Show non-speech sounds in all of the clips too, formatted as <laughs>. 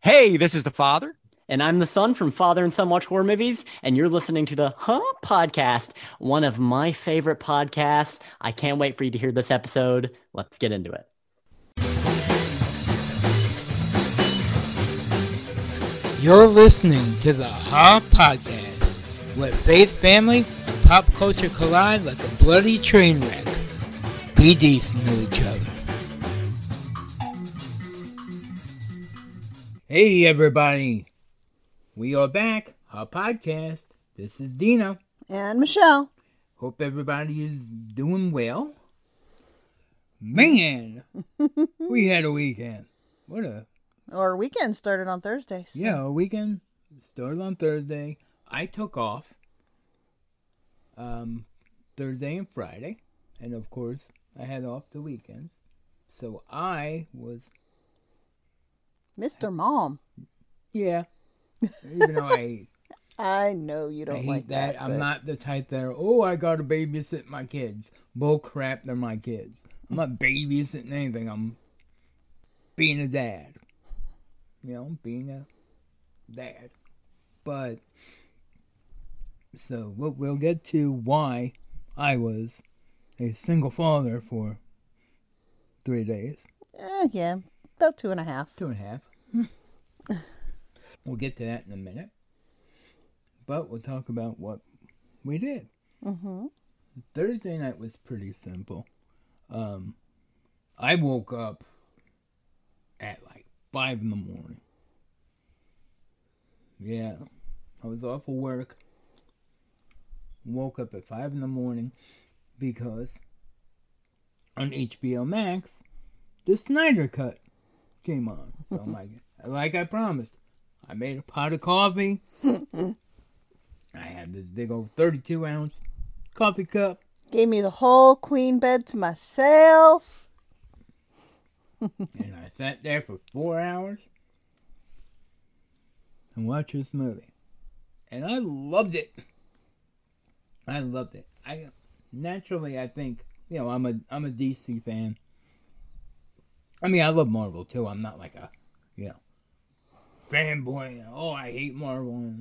Hey, this is the father. And I'm the son from Father and Son Watch Horror Movies, and you're listening to the Huh Podcast, one of my favorite podcasts. I can't wait for you to hear this episode. Let's get into it. You're listening to the Huh Podcast, where faith, family, and pop culture collide like a bloody train wreck. Be decent to each other. Hey, everybody. We are back. Our podcast. This is Dino. And Michelle. Hope everybody is doing well. Man, <laughs> we had a weekend. What a Our weekend started on Thursday. so- yeah, a weekend started on Thursday. I took off um Thursday and Friday, and of course I had off the weekends. So I was Mr. Mom. yeah, even though I <laughs> I know you don't I hate like that. that. I'm but- not the type that oh I gotta babysit my kids. Bull crap, they're my kids. I'm not babysitting anything. I'm being a dad. You know, being a dad. But so we'll, we'll get to why I was a single father for three days, Eh, yeah, about two and a half. two and a half. We'll get to that in a minute. But we'll talk about what we did. Mm-hmm. Thursday night was pretty simple. Um, I woke up at like five in the morning. Yeah, I was off of work. Woke up at five in the morning because on HBO Max, the Snyder Cut came on. So I'm <laughs> like, like I promised, I made a pot of coffee. <laughs> I had this big old 32 ounce coffee cup. Gave me the whole queen bed to myself. <laughs> and I sat there for four hours and watched this movie. And I loved it. I loved it. I naturally I think you know I'm a I'm a DC fan. I mean I love Marvel too. I'm not like a fanboy. Oh I hate Marvel.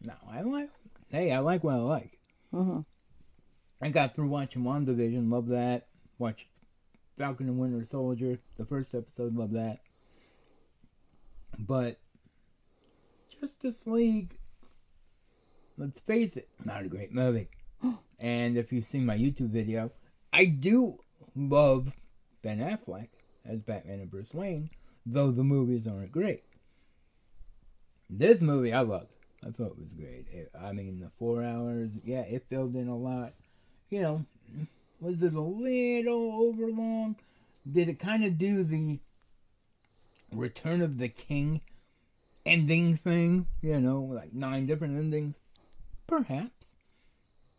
No, I like. Hey, I like what I like. Mhm. I got through watching WandaVision. Love that. Watch Falcon and Winter Soldier. The first episode. Love that. But Justice League. Let's face it, not a great movie. <gasps> and if you've seen my YouTube video, I do love Ben Affleck as Batman and Bruce Wayne, though the movies aren't great. This movie I loved. I thought it was great. It, I mean, the four hours, yeah, it filled in a lot. You know, was it a little overlong? Did it kind of do the Return of the King ending thing? You know, like nine different endings? Perhaps.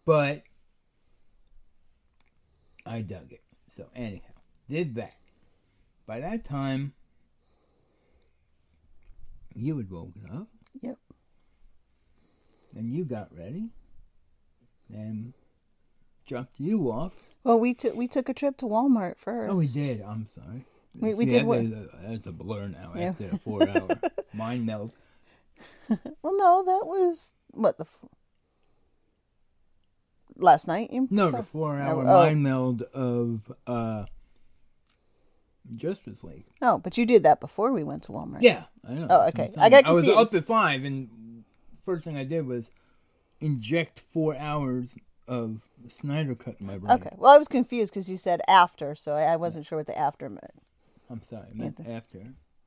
But I dug it. So, anyhow, did that. By that time, you had woken up. Yep. And you got ready. And dropped you off. Well, we took we took a trip to Walmart first. Oh, we did. I'm sorry. We- we See, did what- That's a blur now Yeah. after a four hour <laughs> mind melt. <laughs> Well, no, that was what the f- last night. You No, the four hour Oh, oh. mind meld of uh, Justice League. No, but you did that before we went to Walmart. Yeah, I know. Oh, okay. I got saying. I was up at five, and first thing I did was inject four hours of Snyder cut in my brain. Okay. Well, I was confused because you said after, so I I wasn't sure what the after meant. I'm sorry. I meant after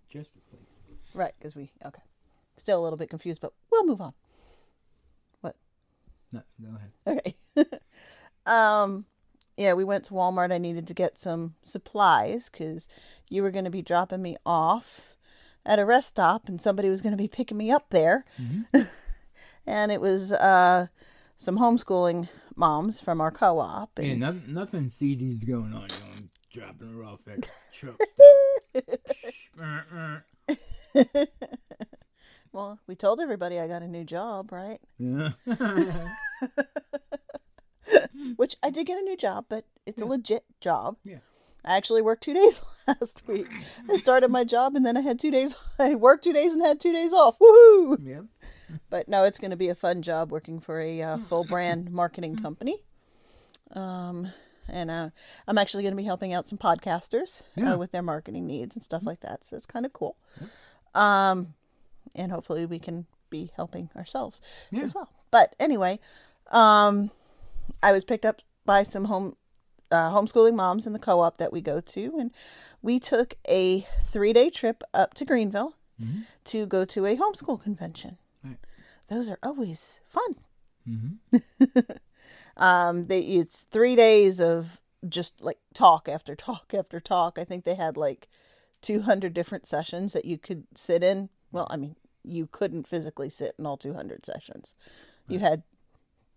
Justice League. Right, because we okay. Still a little bit confused, but we'll move on. What? No, go ahead. Okay. <laughs> um, yeah, we went to Walmart. I needed to get some supplies because you were going to be dropping me off at a rest stop, and somebody was going to be picking me up there. Mm-hmm. <laughs> and it was uh, some homeschooling moms from our co-op. And Yeah, nothing, nothing CD's going on. You know, I'm dropping her off at <laughs> truck stop. Uh, uh. <laughs> well, we told everybody I got a new job, right? yeah. <laughs> Which I did get a new job, but it's a legit job. Yeah. I actually worked two days <laughs> last week. I started my job and then I had two days. <laughs> I worked two days and had two days off. Woohoo! Yep. But no, it's going to be a fun job working for a uh, full brand marketing company. Um, and uh, I'm actually going to be helping out some podcasters Yeah. uh, with their marketing needs and stuff like that. So it's kind of cool. Um, and hopefully we can be helping ourselves Yeah. as well. But anyway, um, I was picked up by some home uh, homeschooling moms in the co-op that we go to, and we took a three-day trip up to Greenville to go to a homeschool convention. Right. Those are always fun. Mm-hmm. <laughs> Um, they it's three days of just like talk after talk after talk. I think they had like two hundred different sessions that you could sit in. Well, I mean, you couldn't physically sit in all two hundred sessions. You had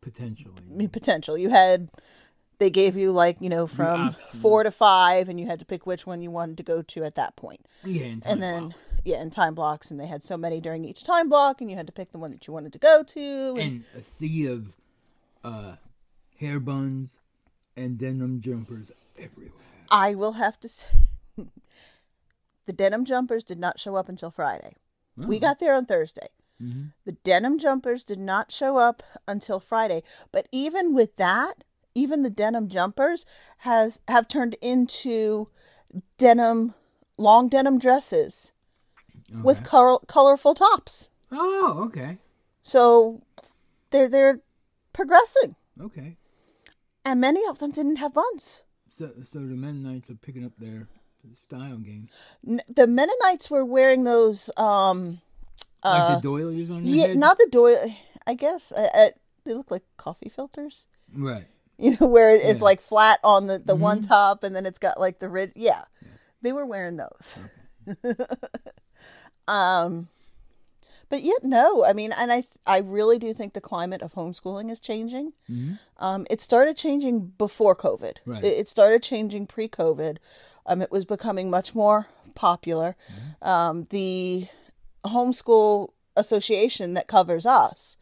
Potentially. I mean, potential. You had they gave you like you know from four to five, and you had to pick which one you wanted to go to at that point. Yeah, and, then blocks. yeah, in time blocks, and they had so many during each time block, and you had to pick the one that you wanted to go to. And, and a sea of uh, hair buns and denim jumpers everywhere. I will have to say, <laughs> the denim jumpers did not show up until Friday. We got there on Thursday. Mhm. The denim jumpers did not show up until Friday. But even with that, even the denim jumpers has have turned into denim long denim dresses with color, colorful tops. Oh, okay. So they're they're progressing. Okay. And many of them didn't have buns. So, so the Mennonites are picking up their style game. N- The Mennonites were wearing those um Like the doilies on your yeah, head? not the doily. I guess uh, uh, they look like coffee filters. Right. You know, where it's Yeah. like flat on the, the one top, and then it's got like the rid. Yeah, they were wearing those. <laughs> um, but yet no, I mean, and I I really do think the climate of homeschooling is changing. Um, it started changing before COVID. Right. It, it started changing pre-COVID. Um, it was becoming much more popular. Um, the homeschool association that covers us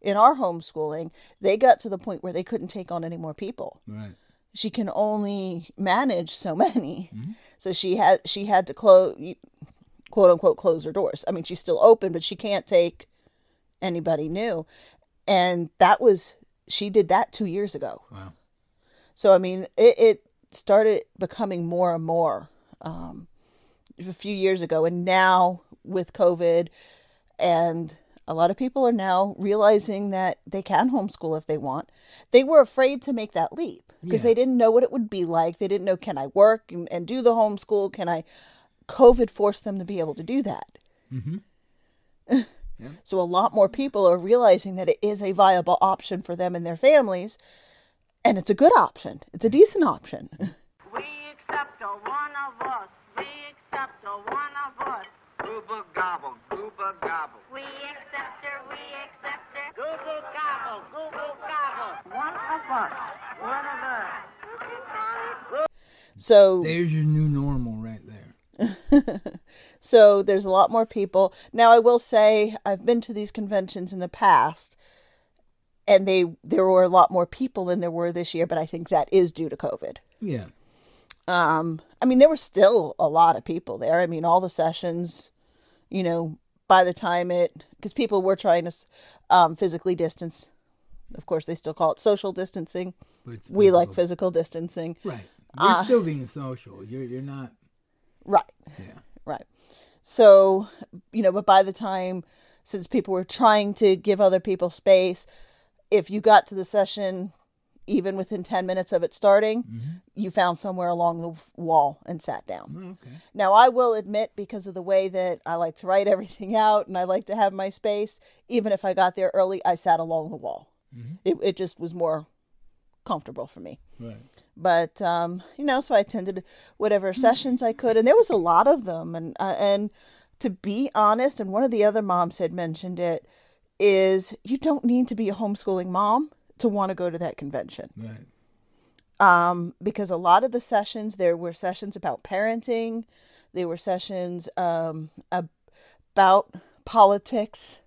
in our homeschooling, they got to the point where they couldn't take on any more people. Right. She can only manage so many, so she had she had to close, quote unquote, close her doors. I mean, she's still open, but she can't take anybody new, and that was she did that two years ago. Wow. So I mean, it, it started becoming more and more um, a few years ago, and now with COVID, and a lot of people are now realizing that they can homeschool if they want. They were afraid to make that leap because Yeah. they didn't know what it would be like. They didn't know can I work and, and do the homeschool? Can I? COVID forced them to be able to do that. Mm-hmm. <laughs> So a lot more people are realizing that it is a viable option for them and their families, and it's a good option. It's a decent option. <laughs> Gooba gobble, gooba gobble. We accept her. We accept her. Google gobble. Google gobble. One of us. One of us. So There's your new normal right there. <laughs> so there's a lot more people. Now I will say I've been to these conventions in the past and they there were a lot more people than there were this year, but I think that is due to COVID. Yeah. Um I mean there were still a lot of people there. I mean all the sessions, you know, by the time it cuz people were trying to um physically distance. Of course they still call it social distancing. But it's We like physical. physical distancing. Right. You're Uh, still being social. You're you're not. Right. Yeah. Right. So, you know, but by the time, since people were trying to give other people space, if you got to the session, even within 10 minutes of it starting, you found somewhere along the wall and sat down. Oh, okay. Now, I will admit, because of the way that I like to write <laughs> everything out and I like to have my space, even if I got there early, I sat along the wall. It, it just was more comfortable for me Right. but um, you know, so I attended whatever sessions I could, and there was a lot of them. And uh, and to be honest, and one of the other moms had mentioned it, is you don't need to be a homeschooling mom to want to go to that convention Right. um, because a lot of the sessions there were sessions about parenting, there were sessions um, ab- about politics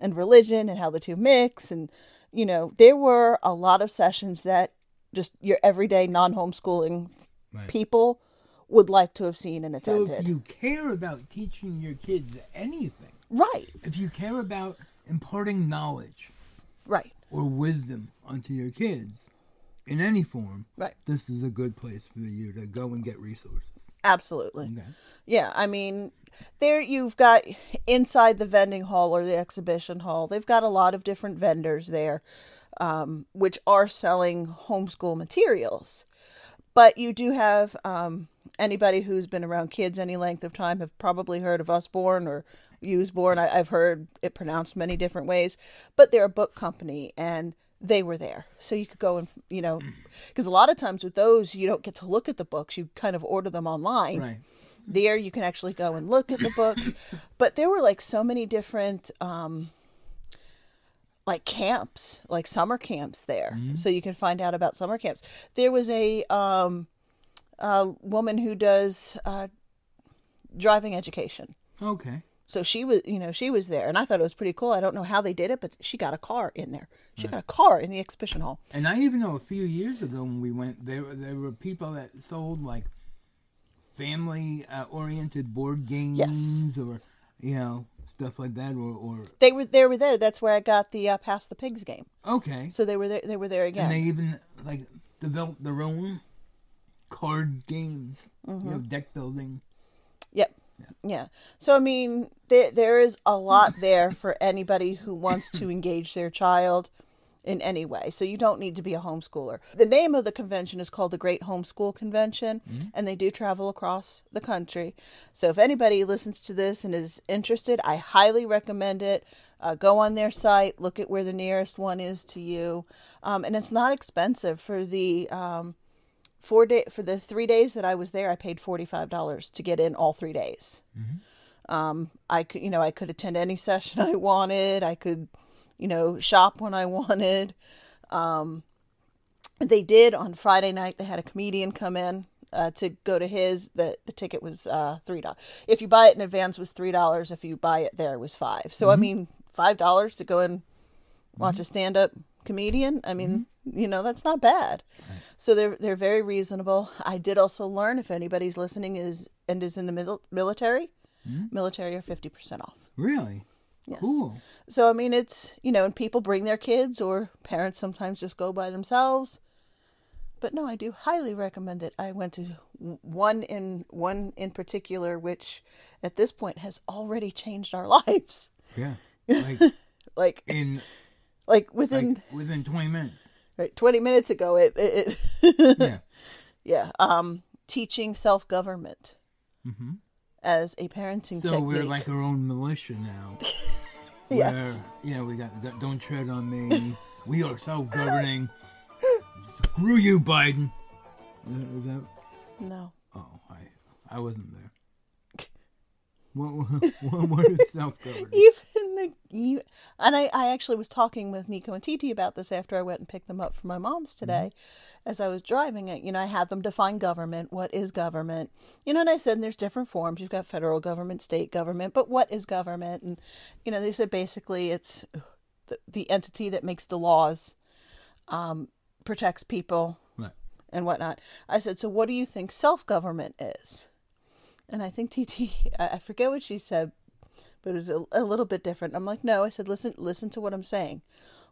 and religion and how the two mix, and you know there were a lot of sessions that just your everyday non-homeschooling Right. people would like to have seen and attended. So if you care about teaching your kids anything, right, if you care about imparting knowledge right, or wisdom onto your kids in any form, right. this is a good place for you to go and get resources. Absolutely. Okay. Yeah, I mean, there you've got inside the vending hall or the exhibition hall, they've got a lot of different vendors there, um, which are selling homeschool materials. But you do have um, anybody who's been around kids any length of time have probably heard of Usborne or Usborne. I, I've heard it pronounced many different ways, but they're a book company and they were there. So you could go and, you know, because a lot of times with those, you don't get to look at the books, you kind of order them online Right. there you can actually go and look at the books <coughs> but there were like so many different um like camps like summer camps there so you can find out about summer camps there was a um a woman who does uh driving education Okay. So she was you know she was there and i thought it was pretty cool. I don't know how they did it but she got a car in there. She got a car in the exhibition hall. And I even know a few years ago when we went, there there were people that sold like family uh, oriented board games or you know stuff like that or or they were they were there. That's where i got the uh, pass the pigs game. Okay. so they were there they were there again. And they even like developed their own card games, Mm-hmm. you know, deck building. Yeah. So I mean, there there is a lot there for anybody who wants to engage their child in any way. So you don't need to be a homeschooler. The name of the convention is called the Great Homeschool Convention, and they do travel across the country. So if anybody listens to this and is interested, I highly recommend it. Uh, go on their site, look at where the nearest one is to you, um, and it's not expensive for the. Um, four day for the three days that I was there, I paid forty five dollars to get in all three days. Um, I could, you know, I could attend any <laughs> session I wanted. I could, you know, shop when I wanted. Um, they did on Friday night. They had a comedian come in uh, to go to his. the The ticket was uh, three dollars. If you buy it in advance, was three dollars. If you buy it there, it was five. So I mean, five dollars to go and watch a stand up comedian. I mean, you know, that's not bad. So they're they're very reasonable. I did also learn if anybody's listening is and is in the mil- military, mm-hmm. military are fifty percent off. Really? Yes. Cool. So I mean, it's you know, and people bring their kids, or parents sometimes just go by themselves. But no, I do highly recommend it. I went to one in one in particular, which at this point has already changed our <laughs> lives. Yeah. <laughs> Like Like in like within like within twenty minutes. Right, twenty minutes ago, it, it, it <laughs> Yeah. yeah, um, teaching self government as a parenting So technique. we're like our own militia now. <laughs> Yes. Where, know, we got the Don't Tread on Me. we are self governing. Screw you, Biden. Is that no, Oh, I I wasn't there. What what, what is self governing? <laughs> even the you and I, I actually was talking with Nico and Titi about this after I went and picked them up from my mom's today as I was driving it you know I had them define government what is government you know and I said there's different forms you've got federal government state government but what is government and you know they said basically it's the, the entity that makes the laws um, protects people Right. and whatnot. I said, so what do you think self government is? And I think Titi, I forget what she said, but it was a, a little bit different. I'm like, no, I said, listen, listen to what I'm saying.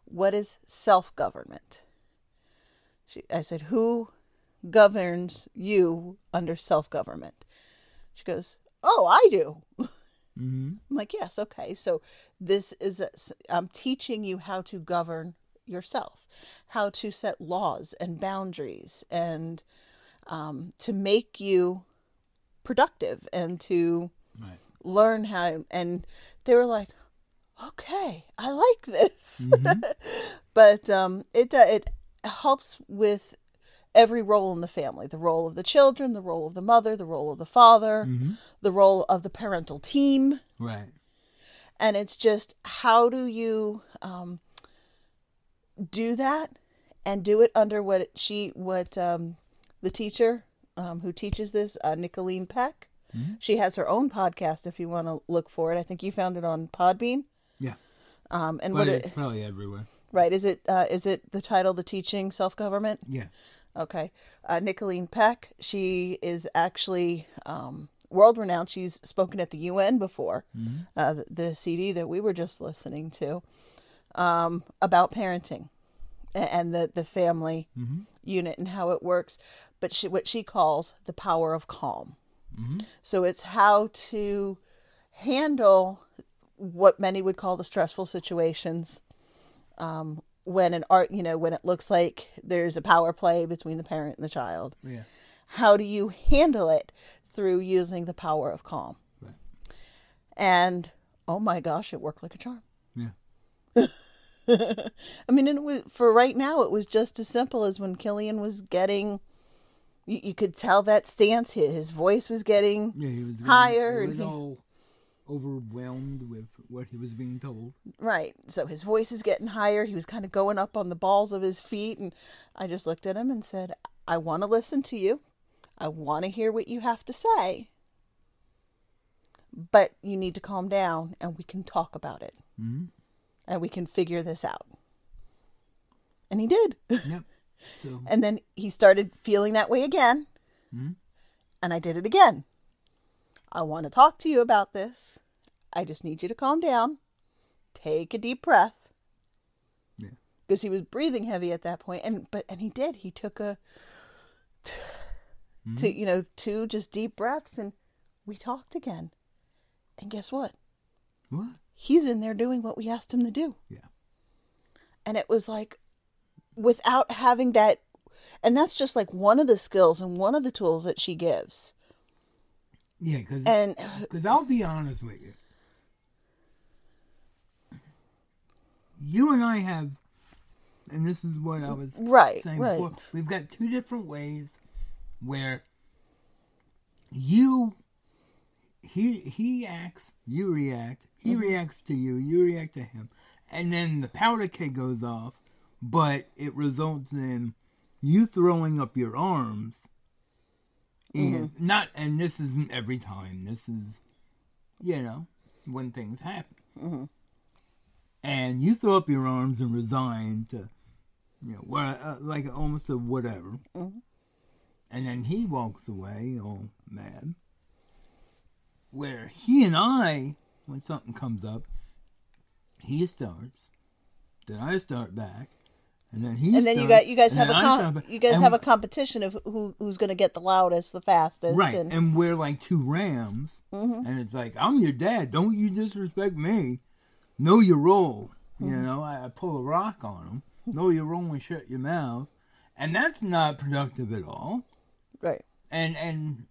What is self government? She, I said, who governs you under self government? She goes, oh, I do. I'm like, yes, okay. So this is, a, I'm teaching you how to govern yourself, how to set laws and boundaries, and um, to make you productive and to Right. learn how. And they were like, okay, I like this. <laughs> but um, it uh, it helps with every role in the family the role of the children, the role of the mother, the role of the father, the role of the parental team Right. and it's just how do you um, do that and do it under what she what um, the teacher um, who teaches this uh, Nicholeen Peck she has her own podcast if you want to look for it i think you found it on podbean Yeah. um, and But what it's it, probably everywhere. right is it uh, is it the title the teaching self-government Yeah. Okay. Uh, Nicholeen Peck, she is actually um, world renowned. She's spoken at the UN before, uh, the, the CD that we were just listening to, um, about parenting and the, the family unit and how it works. But she, what she calls the power of calm. So it's how to handle what many would call the stressful situations um, when an art, you know, when it looks like there's a power play between the parent and the child. Yeah. How do you handle it through using the power of calm? Right. And oh my gosh, it worked like a charm. Yeah. <laughs> <laughs> I mean, and it was, for right now, it was just as simple as when Killian was getting. You, you could tell that stance. His, his voice was getting Yeah, he was higher, He and was he- all overwhelmed with what he was being told. Right. So his voice is getting higher. He was kind of going up on the balls of his feet. And I just looked at him and said, I want to listen to you. I want to hear what you have to say. But you need to calm down and we can talk about it. Mm-hmm. And we can figure this out. And he did. <laughs> Yep. So and then he started feeling that way again. Hmm. And I did it again. I want to talk to you about this. I just need you to calm down. Take a deep breath. Yeah. Because he was breathing heavy at that point, and but and he did. He took a, t- to you know two just deep breaths, and we talked again. And guess what? what? He's in there doing what we asked him to do. Yeah. And it was like, without having that, and that's just like one of the skills and one of the tools that she gives. Yeah, because And because I'll be honest with you. You and I have, and this is what I was Right, saying right. before. We've got two different ways where you he he acts, you react. He Mm-hmm. reacts to you, you react to him, and then the powder keg goes off, but it results in you throwing up your arms. And Mm-hmm. not, and this isn't every time. This is, you know, when things happen. Mm-hmm. And you throw up your arms and resign to, you know, what, uh, like almost a whatever. Mm-hmm. And then he walks away all mad. Where he and I, when something comes up, he starts, then I start back, and then he and then you got you guys have a com- you guys and- have a competition of who who's going to get the loudest, the fastest, right, and, and we're like two rams, Mm-hmm. and it's like I'm your dad. Don't you disrespect me? Know your role. You Mm-hmm. know, I, I pull a rock on him. Know your role and shut your mouth, and that's not productive at all. right. And and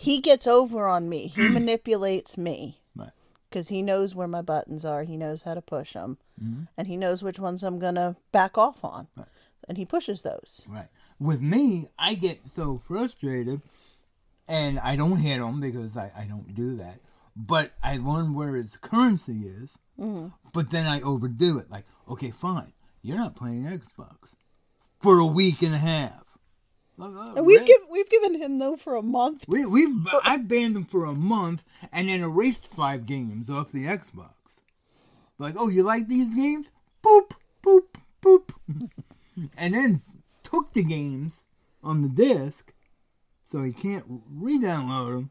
He gets over on me. He manipulates me because he knows where my buttons are. He knows how to push them, Mm-hmm. and he knows which ones I'm going to back off on, and he pushes those. right. With me, I get so frustrated, and I don't hit him because I, I don't do that. But I learn where his currency is. Mm-hmm. But then I overdo it. Like, okay, fine, you're not playing Xbox for a week and a half. Uh, And we've given we've given him though for a month. We we've <laughs> I banned him for a month and then erased five games off the Xbox. Like, oh, you like these games? Boop, boop, boop. <laughs> and then took the games on the disc, so he can't re-download them,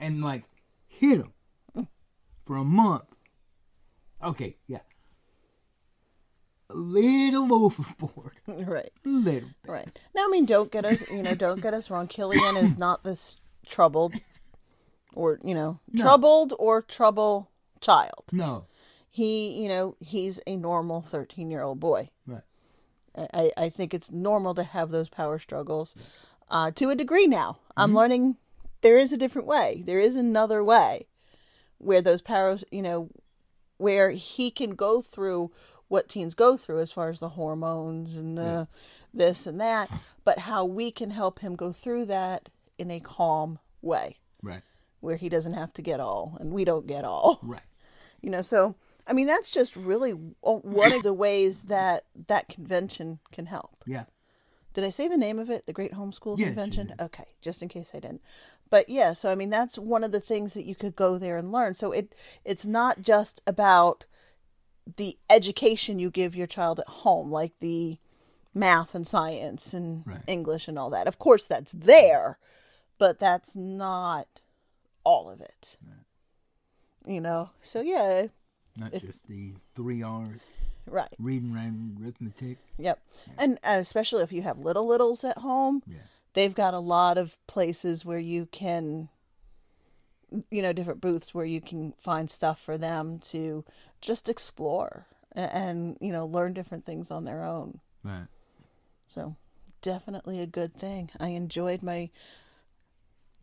and like hit them <laughs> for a month. Okay, yeah, a little overboard, <laughs> right. a little. Bit. Right. Now, I mean, don't get us, you know, don't get us wrong. <coughs> Killian is not this troubled or, you know, troubled or trouble child. No, He, you know, he's a normal 13 year old boy. right. I, I think it's normal to have those power struggles uh, to a degree now. I'm learning there is a different way. There is another way where those powers, you know, where he can go through what teens go through as far as the hormones and the this and that, but how we can help him go through that in a calm way. Right. where he doesn't have to get all and we don't get all. Right. you know so i mean that's just really oh, one of the ways that that convention can help. Yeah. did i say the name of it? The great homeschool convention? okay just in case i didn't. But yeah so i mean that's one of the things that you could go there and learn. So it it's not just about the education you give your child at home like the math and science and Right. English and all that. Of course, that's there, but that's not all of it. You know? So, yeah, Not If- just the three R's: right. reading, writing, arithmetic. Yep. And uh, especially if you have little littles at home, Yeah. they've got a lot of places where you can you know different booths where you can find stuff for them to just explore and you know learn different things on their own. Right. so definitely a good thing. I enjoyed my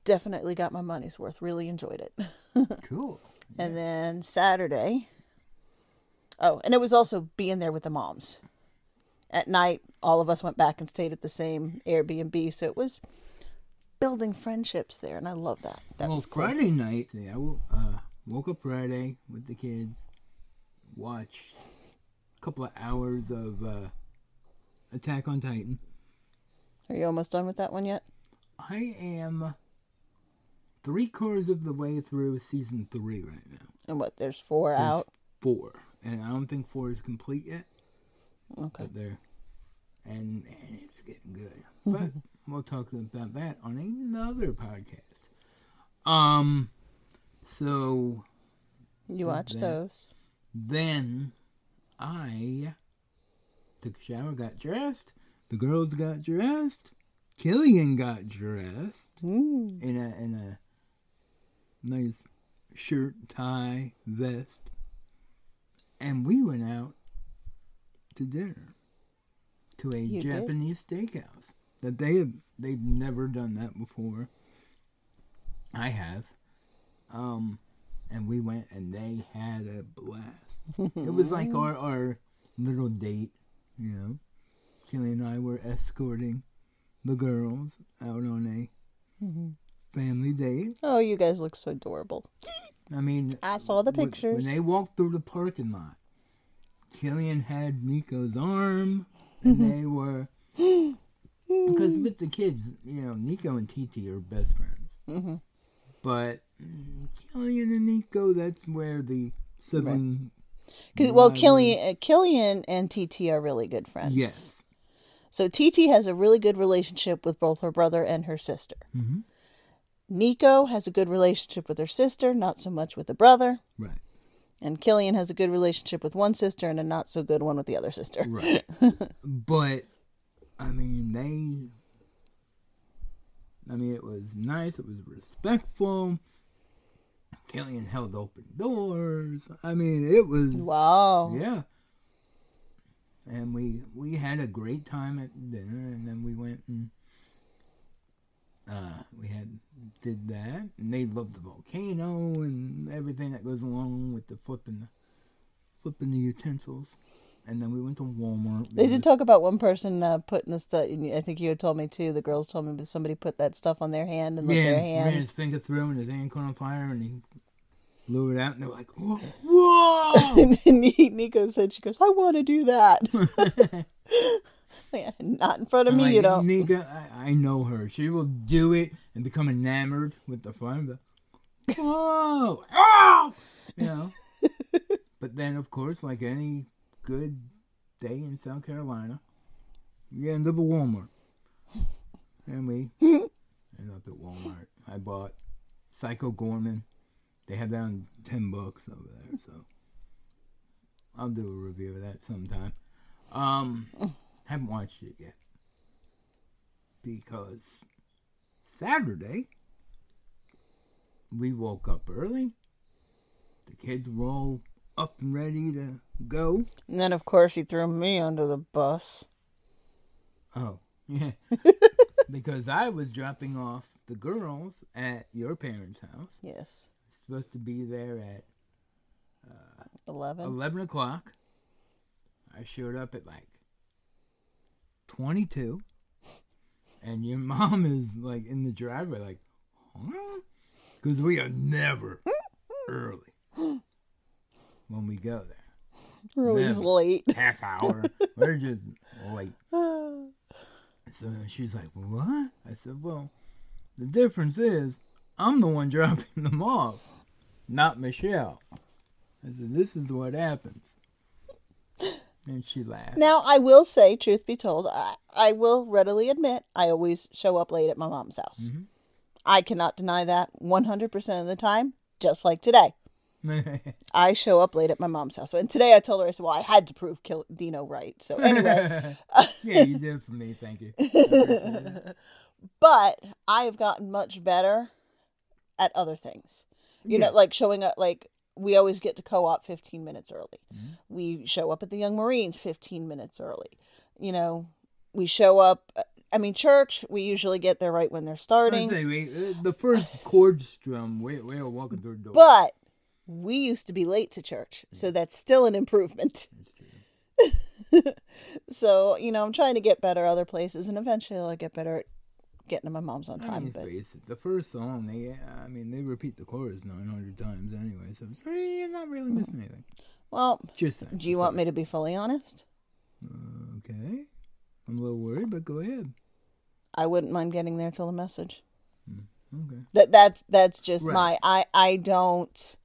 definitely got my money's worth. Really enjoyed it. <laughs> Cool. and then saturday oh and it was also being there with the moms. At night all of us went back and stayed at the same airbnb. So it was building friendships there and i love that that well, was cool. Friday night, yeah, I uh, woke up Friday with the kids, watched a couple of hours of uh, Attack on Titan. are you almost done with that one yet I am three quarters of the way through season three right now. and what there's four There's out Four, and I don't think four is complete yet. okay But there, and man, it's getting good. <laughs> But we'll talk about that on another podcast. Um, so you watch that. those then I took a shower, got dressed. The girls got dressed. Killian got dressed mm. in a in a nice shirt, tie, vest, and we went out to dinner to a You did? Japanese steakhouse that they have they've never done that before. I have, um, and we went and they had a blast. it was like <laughs> our our little date, you know. Kelly and I were escorting the girls out on a family date. oh you guys look so adorable I mean, i saw the when- pictures When they walked through the parking lot, Killian had Nico's arm, <laughs> and they were <laughs> because with the kids, you know, Nico and Titi are best friends. Mhm. But mm, Killian and Nico, that's where the sibling. 'Cause- well killian uh, killian and Titi are really good friends Yes. so Titi has a really good relationship with both her brother and her sister Mhm. nico has a good relationship with her sister not so much with the brother Right. and killian has a good relationship with one sister and a not so good one with the other sister Right. <laughs> but I mean, they. I mean, it was nice. It was respectful. Killian held open doors. I mean, it was wow yeah. And we we had a great time at dinner, and then we went and uh, we had did that, and they loved the volcano and everything that goes along with the flipping the flipping the utensils. And then we went to Walmart. They did talk about one person uh, putting the stuff. I think you had told me too. The girls told me, but somebody put that stuff on their hand and yeah, their ran hand. his finger through, and his hand caught on fire, and he blew it out, and they were like, "Whoa!" whoa! <laughs> and then Ni- Nico said, "She goes, I want to do that." <laughs> <laughs> Yeah, Not in front of I'm me, like, you know. Nika, I, I know her. She will do it and become enamored with the fun. But, whoa! Oh! You know. but then, of course, like any good day in South Carolina, you end up at Walmart. And we end up at Walmart. I bought Psycho Goreman. They have that on 10 bucks over there, so I'll do a review of that sometime. Um, <laughs> haven't watched it yet because Saturday we woke up early. The kids were all up and ready to go. And then, of course, he threw me under the bus. Oh, yeah. <laughs> because I was dropping off the girls at your parents' house. Yes, Supposed to be there at uh, eleven. 11 o'clock. I showed up at like 22. And your <laughs> mom is like in the driveway, like, huh? Because we are never <laughs> early when we go there. We're always late. Half hour. We're just late. <sighs> So she's like, what? I said, well, the difference is I'm the one <laughs> dropping them off, not Michelle. I said, this is what happens. And she laughed. Now, I will say, truth be told, I, I will readily admit I always show up late at my mom's house. Mm-hmm. I cannot deny that 100% of the time, just like today. <laughs> I show up late at my mom's house. And today I told her, I said, well, I had to prove Kil- Dino right. So anyway, <laughs> yeah, you did for me. Thank you. I appreciate it. <laughs> but I have gotten much better at other things. You know, like showing up, like we always get to co op 15 minutes early. Mm-hmm. We show up at the Young Marines 15 minutes early. You know, we show up, I mean, church, we usually get there right when they're starting. wait, uh, the first chord strum, we we are walking through the door. But we used to be late to church, so that's still an improvement. <laughs> so, you know, I'm trying to get better other places, and eventually I'll get better at getting to my mom's on I time. mean, But it, the first song, they, I mean, they repeat the chorus 900 times anyway, so eh, you're not really missing anything. well, Just saying. do you want me to be fully honest? Okay. I'm a little worried, but go ahead. I wouldn't mind getting there till the message. Okay. That that's that's just Right. my I I don't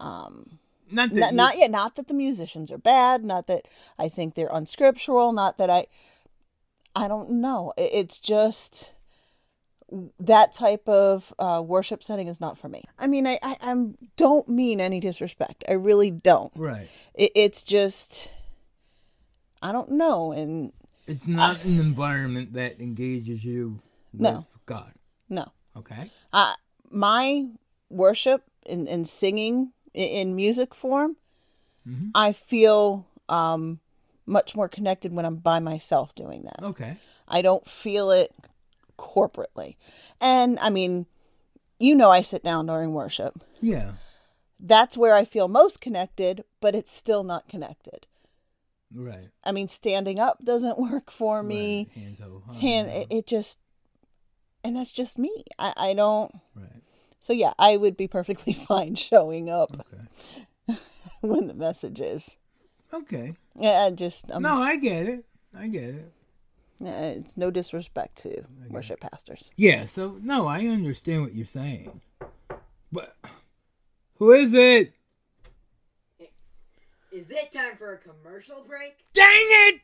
Not that not, you- not yet not that the musicians are bad, not that I think they're unscriptural, not that I I don't know. It's just that type of uh, worship setting is not for me. I mean, I, I I'm don't mean any disrespect. I really don't. Right. It, it's just I don't know, and It's not an environment that engages you with No. God. no. Okay. uh, my worship and, and singing in, music form, I feel um, much more connected when I'm by myself doing that. Okay. I don't feel it corporately. And I mean, you know, I sit down during worship. Yeah. That's where I feel most connected, but it's still not connected. Right. I mean, standing up doesn't <laughs> work for me. Right. Huh? Hand, it, it just, and that's just me. I, I don't. Right. So yeah, I would be perfectly <laughs> fine showing up Okay. <laughs> when the message is. Okay. Yeah, I just um, No, I get it. I get it. uh, it's no disrespect to worship pastors. Yeah, so no, I understand what you're saying. But who is it? Is it time for a commercial break? Dang it!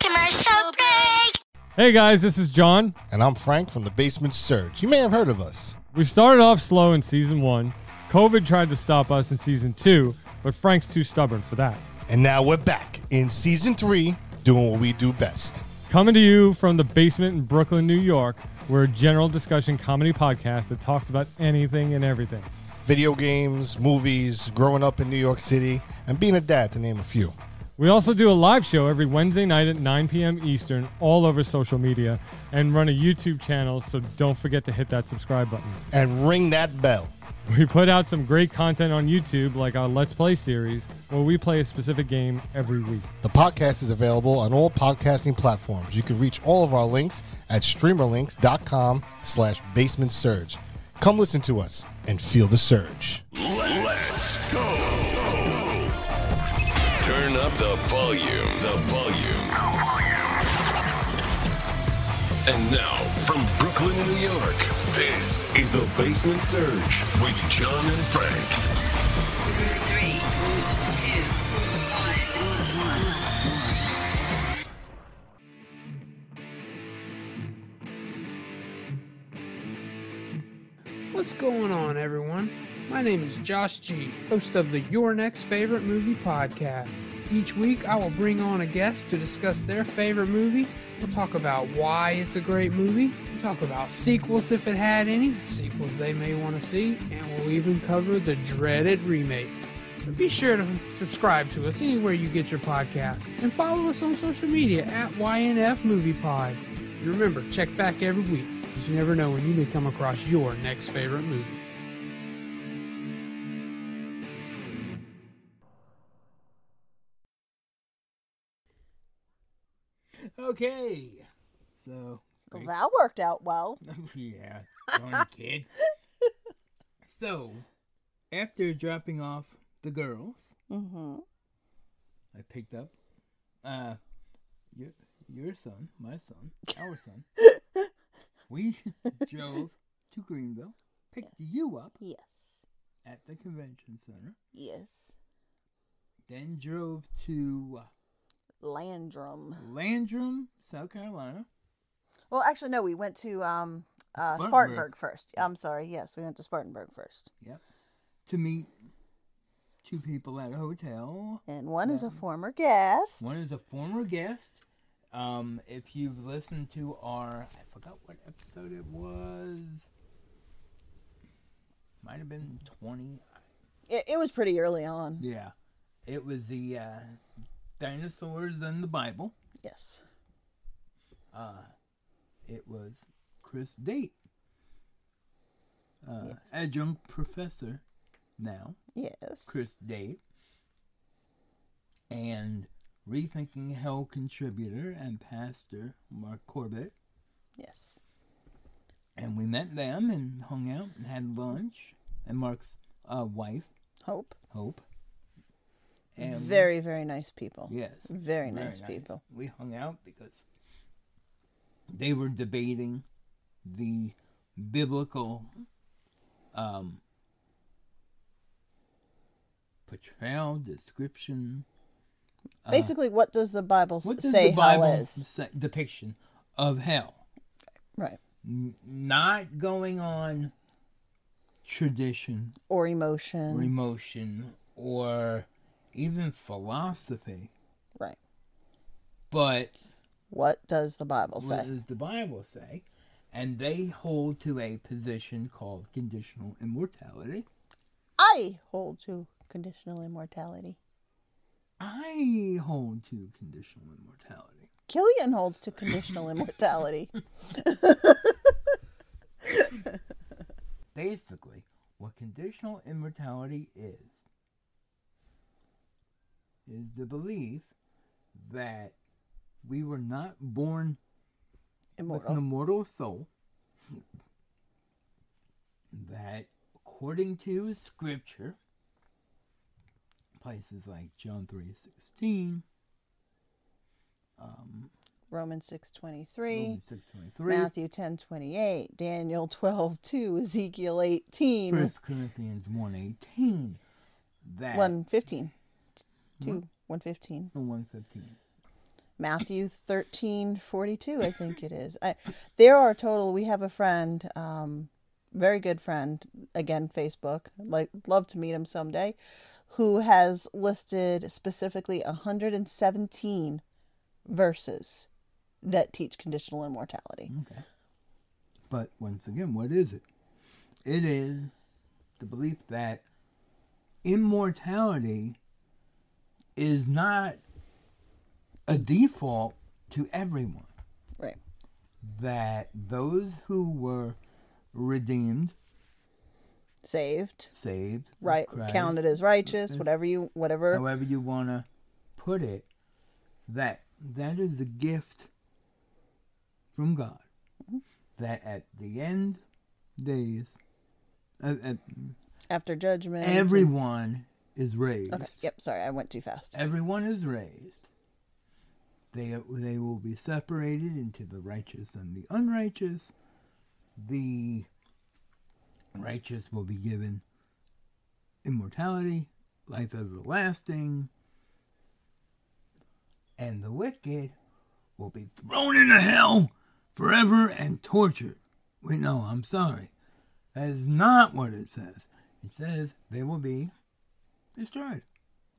Commercial break. Hey guys, this is John. And I'm Frank from the Basement Surge. You may have heard of us. We started off slow in season one. COVID tried to stop us in season two, but Frank's too stubborn for that. And now we're back in season three, doing what we do best. Coming to you from the basement in Brooklyn, New York, we're a general discussion comedy podcast that talks about anything and everything. Video games, movies, growing up in New York City, and being a dad, to name a few. We also do a live show every Wednesday night at 9 p.m. Eastern, all over social media, and run a YouTube channel, so don't forget to hit that subscribe button. And ring that bell. We put out some great content on YouTube, like our Let's Play series, where we play a specific game every week. The podcast is available on all podcasting platforms. You can reach all of our links at streamerlinks.com slash basement surge. Come listen to us and feel the surge. Let's go. Turn up the volume. The volume. And now, from Brooklyn, New York, this is the Basement Surge with John and Frank. Three, two, one. What's going on, everyone? My name is Josh G, host of the Your Next Favorite Movie podcast. Each week, I will bring on a guest to discuss their favorite movie. We'll talk about why it's a great movie. We'll talk about sequels if it had any, sequels they may want to see, and we'll even cover the dreaded remake. So be sure to subscribe to us anywhere you get your podcast and follow us on social media at YNF Movie Pod. And remember, check back every week because you never know when you may come across your next favorite movie. Okay. So Well, that worked out well. <laughs> yeah, darn <laughs> kid. so, after dropping off the girls, Mm-hmm. I picked up uh your your son, my son, our son. <laughs> we drove to Greenville, picked you up Yes. at the convention center, Yes. then drove to Landrum. Landrum, South Carolina. Well, actually, no. We went to um, uh, Spartanburg. Spartanburg first. I'm sorry. Yes, we went to Spartanburg first. Yep. To meet two people at a hotel. And one is a former guest. One is a former guest. Um, if you've listened to our, I forgot what episode it was. Might have been 20. It, it was pretty early on. Yeah. It was the uh, dinosaurs and the Bible. Yes. Uh, it was Chris Date, uh, adjunct professor now. Yes. Chris Date, and Rethinking Hell contributor and pastor Mark Corbett. Yes. And we met them and hung out and had lunch. And Mark's uh, wife, Hope. Hope. And very, very nice people. Yes. Very, nice, people. We hung out because they were debating the biblical um, portrayal, description. uh, Basically, what does the Bible what does say the Bible hell is? say, depiction of hell? Right. N- not going on tradition Or emotion. or emotion or even philosophy, right. but What does the Bible say? what does the Bible say? And they hold to a position called conditional immortality. I hold to conditional immortality. I hold to conditional immortality. Killian holds to conditional <laughs> immortality. Basically, what conditional immortality is, is the belief that we were not born immortal. with an immortal soul. that according to scripture, places like John 3.16, um, Romans 6.23, Matthew 10.28, Daniel 12.2, Ezekiel 18, 1 Corinthians 1.18, that 1.15, Two. one fifteen. Oh, one fifteen Matthew 13, 42, I think it is. I, there are total, we have a friend, um, very good friend, again, Facebook, like love to meet him someday, who has listed specifically 117 verses that teach conditional immortality. Okay. But once again, what is it? It is the belief that immortality is not a default to everyone. Right. That those who were redeemed, Saved. saved, Right. Christ, Counted as righteous. Whatever you. Whatever. however you want to put it, that that is a gift from God. Mm-hmm. That at the end days, at, at, After judgment. everyone is raised. Okay. Yep. Sorry, I went too fast. Everyone is raised. They they will be separated into the righteous and the unrighteous. The righteous will be given immortality, life everlasting, and the wicked will be thrown into hell forever and tortured. Wait, no, I'm sorry. That is not what it says. It says they will be destroyed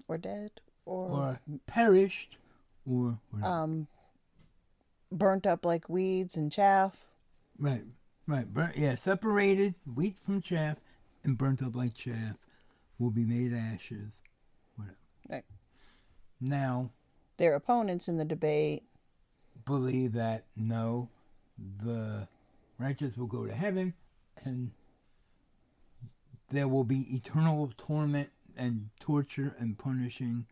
Or dead. Or, or perished or whatever. um, burnt up like weeds and chaff. right, right, burnt, yeah, separated wheat from chaff and burnt up like chaff will be made ashes. Whatever. Right. Now, Their opponents in the debate. believe that no, the righteous will go to heaven and there will be eternal torment and torture and punishing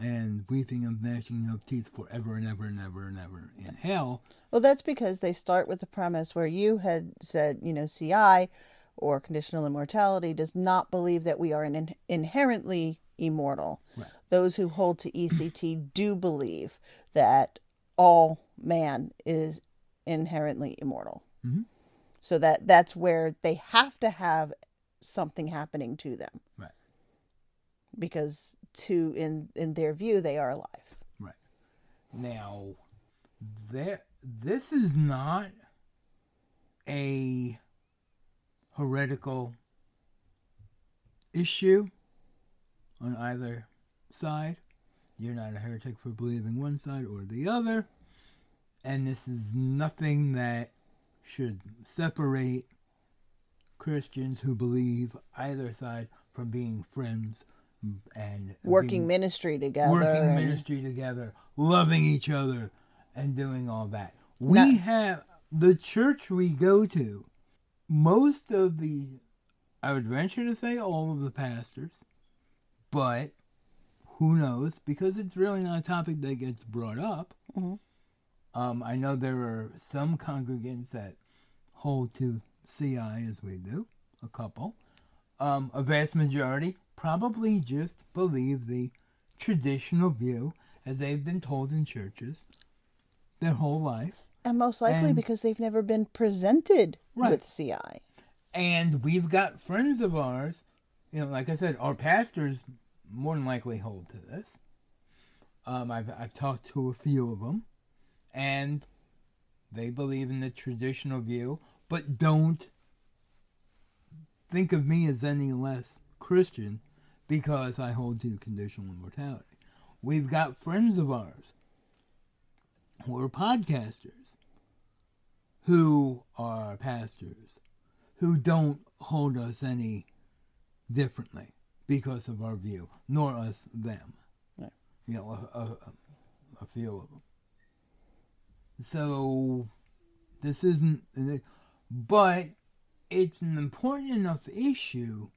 and weeping and gnashing of teeth forever and ever and ever and ever in hell. Well, that's because they start with the premise where you had said, you know, CI or conditional immortality does not believe that we are in, inherently immortal. Those who hold to ECT <clears throat> do believe that all man is inherently immortal. Mhm. So that that's where they have to have something happening to them Right. Because to in in their view they are alive. Right. Now, there, this is not a heretical issue on either side. You're not a heretic for believing one side or the other. And this is nothing that should separate Christians who believe either side from being friends and Working being- ministry together. working and- ministry together, loving each other, and doing all that. We have the church we go to. Most of the, I would venture to say, all of the pastors, but who knows? Because it's really not a topic that gets brought up. Mhm. Um, I know there are some congregants that hold to CI as we do, a couple. Um, a vast majority probably just believe the traditional view as they've been told in churches their whole life. And most likely And- because they've never been presented Right. with CI. And we've got friends of ours, you know, like I said, our pastors more than likely hold to this. Um, I've, I've talked to a few of them, and they believe in the traditional view, but don't think of me as any less Christian because I hold to conditional immortality. We've got friends of ours who are podcasters who are pastors who don't hold us any differently because of our view, nor us them. Right. You know, a, a, a few of them. So, this isn't, but it's an important enough issue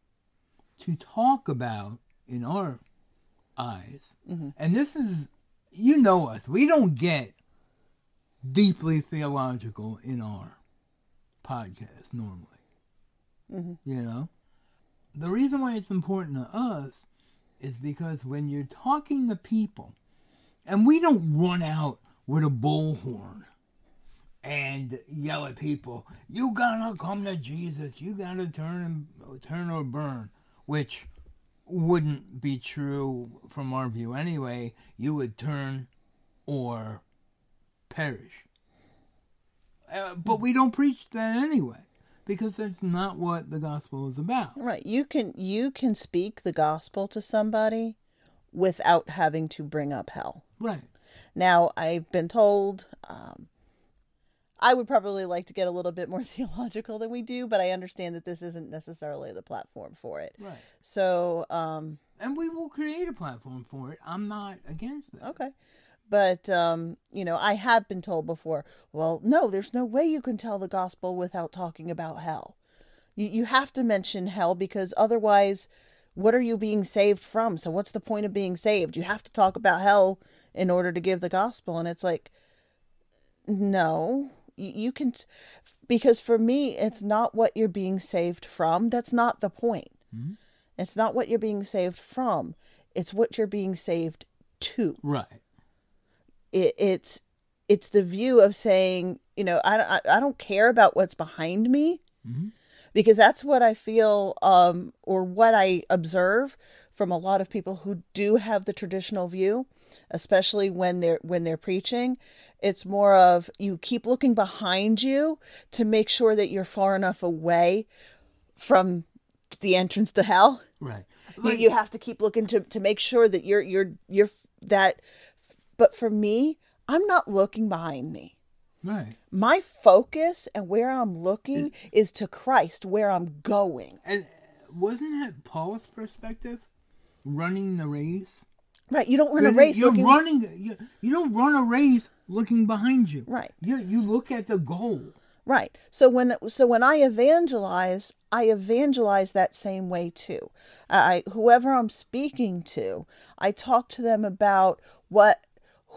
to talk about in our eyes. Mhm. And this is, you know us, we don't get deeply theological in our podcast normally. Mhm. You know? The reason why it's important to us is because when you're talking to people, and we don't run out with a bullhorn and yell at people, you gotta come to Jesus, you gotta turn and turn or burn, which wouldn't be true from our view anyway. You would turn or perish. Uh, but we don't preach that anyway because that's not what the gospel is about. Right. You can you can speak the gospel to somebody without having to bring up hell. Right. Now, I've been told um, I would probably like to get a little bit more <laughs> theological than we do, but I understand that this isn't necessarily the platform for it. Right. So, um, And we will create a platform for it. I'm not against that. okay. But, um, you know, I have been told before, well, no, there's no way you can tell the gospel without talking about hell. You, you have to mention hell because otherwise, what are you being saved from? So, what's the point of being saved? You have to talk about hell in order to give the gospel. And it's like, no, you, can, because for me, it's not what you're being saved from. That's not the point. It's not what you're being saved from, it's what you're being saved to Right. it, it's it's the view of saying you know I, I, I don't care about what's behind me because that's what i feel um or what i observe from a lot of people who do have the traditional view especially when they're when they're preaching it's more of you keep looking behind you to make sure that you're far enough away from the entrance to hell Right. you, you have to keep looking to, to make sure that you're you're you're that but for me i'm not looking behind me Right. my focus and where i'm looking is to christ where i'm going And wasn't that Paul's perspective? Running the race? Right you don't run a race You're looking running. You, you don't run a race looking behind you. Right. You you look at the goal. right so when so when i evangelize i evangelize that same way too i whoever i'm speaking to i talk to them about what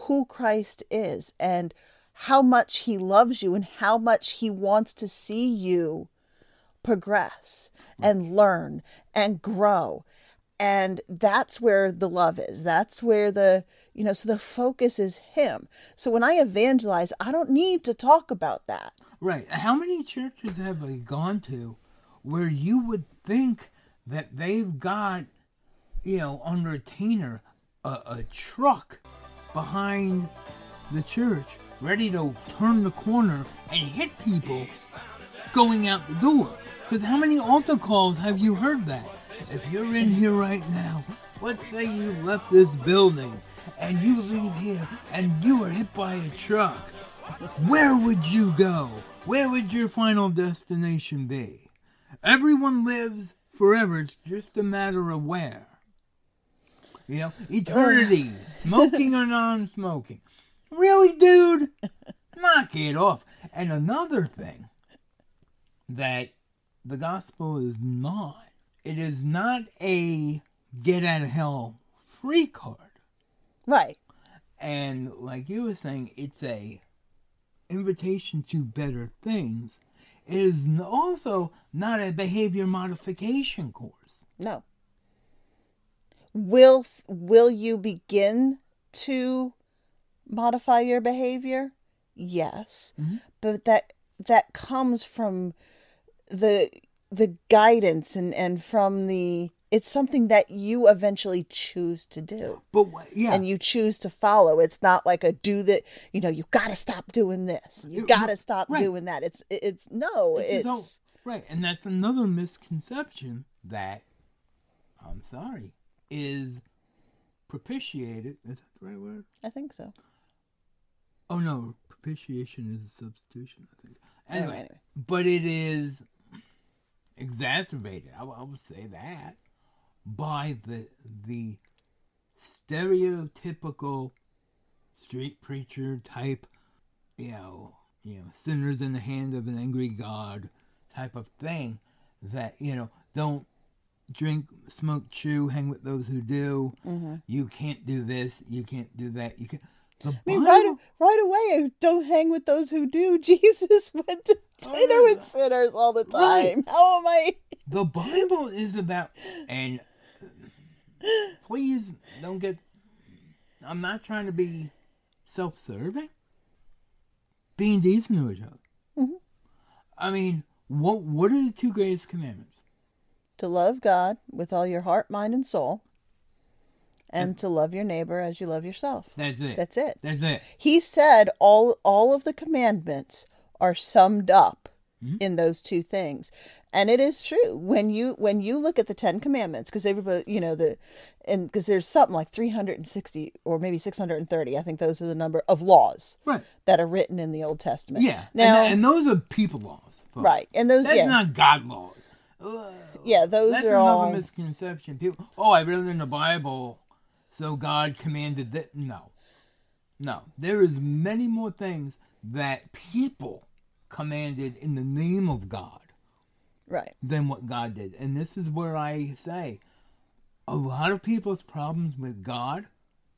who christ is and how much he loves you and how much he wants to see you progress and learn and grow and that's where the love is that's where the you know so the focus is him so when i evangelize i don't need to talk about that Right. How many churches have I gone to where you would think that they've got you know, on retainer, a, a truck behind the church, ready to turn the corner and hit people going out the door. Because how many altar calls have you heard that? If you're in here right now, let's say you left this building and you leave here and you were hit by a truck, where would you go? Where would your final destination be? Everyone lives forever, it's just a matter of where. You know, eternity, <laughs> smoking or non smoking. Really, dude? Knock it off. And another thing that the gospel is not, it is not a get out of hell free card. Right. And like you were saying, it's a invitation to better things. It is also not a behavior modification course. No. Will will you begin to modify your behavior? Yes. Mm-hmm. But that that comes from the the guidance and and from the it's something that you eventually choose to do. But yeah, And you choose to follow. It's not like a do that, you know, you got to stop doing this. You got to stop right. doing that. It's it's no, all- it's right, and that's another misconception that I'm sorry is propitiated. Is that the right word? I think so. Oh no, propitiation is a substitution. I think. Oh, anyway, Anyway, anyway. but it is exacerbated. I, I would say that by the the stereotypical street preacher type, you know, you know, sinners in the hand of an angry God type of thing. That you know, don't drink, smoke, chew, hang with those who do. Mm-hmm. You can't do this. You can't do that. You can. The I mean, Bible- right, right away, don't hang with those who do. <laughs> Jesus went to dinner with sinners all the Right. time. How am I? The Bible is about, and please don't get. I'm not trying to be self-serving. Being decent to each other. Mm-hmm. I mean, what what are the two greatest commandments? To love God with all your heart, mind, and soul, and to love your neighbor as you love yourself. That's it. That's it. That's it. He said all all of the commandments are summed up Mm-hmm. in those two things. And it is true. When you when you look at the 10 commandments because everybody, you know, the and because there's something like 360 or maybe 630, I think those are the number of laws Right. that are written in the Old Testament. Yeah. Now, and, and those are people laws. folks. right. And those That's yeah. not God laws. Yeah, those That's are another all misconception. People, oh, I read it in the Bible, so God commanded that. No, no. There is many more things that people commanded in the name of God right. than what God did. And this is where I say, a lot of people's problems with God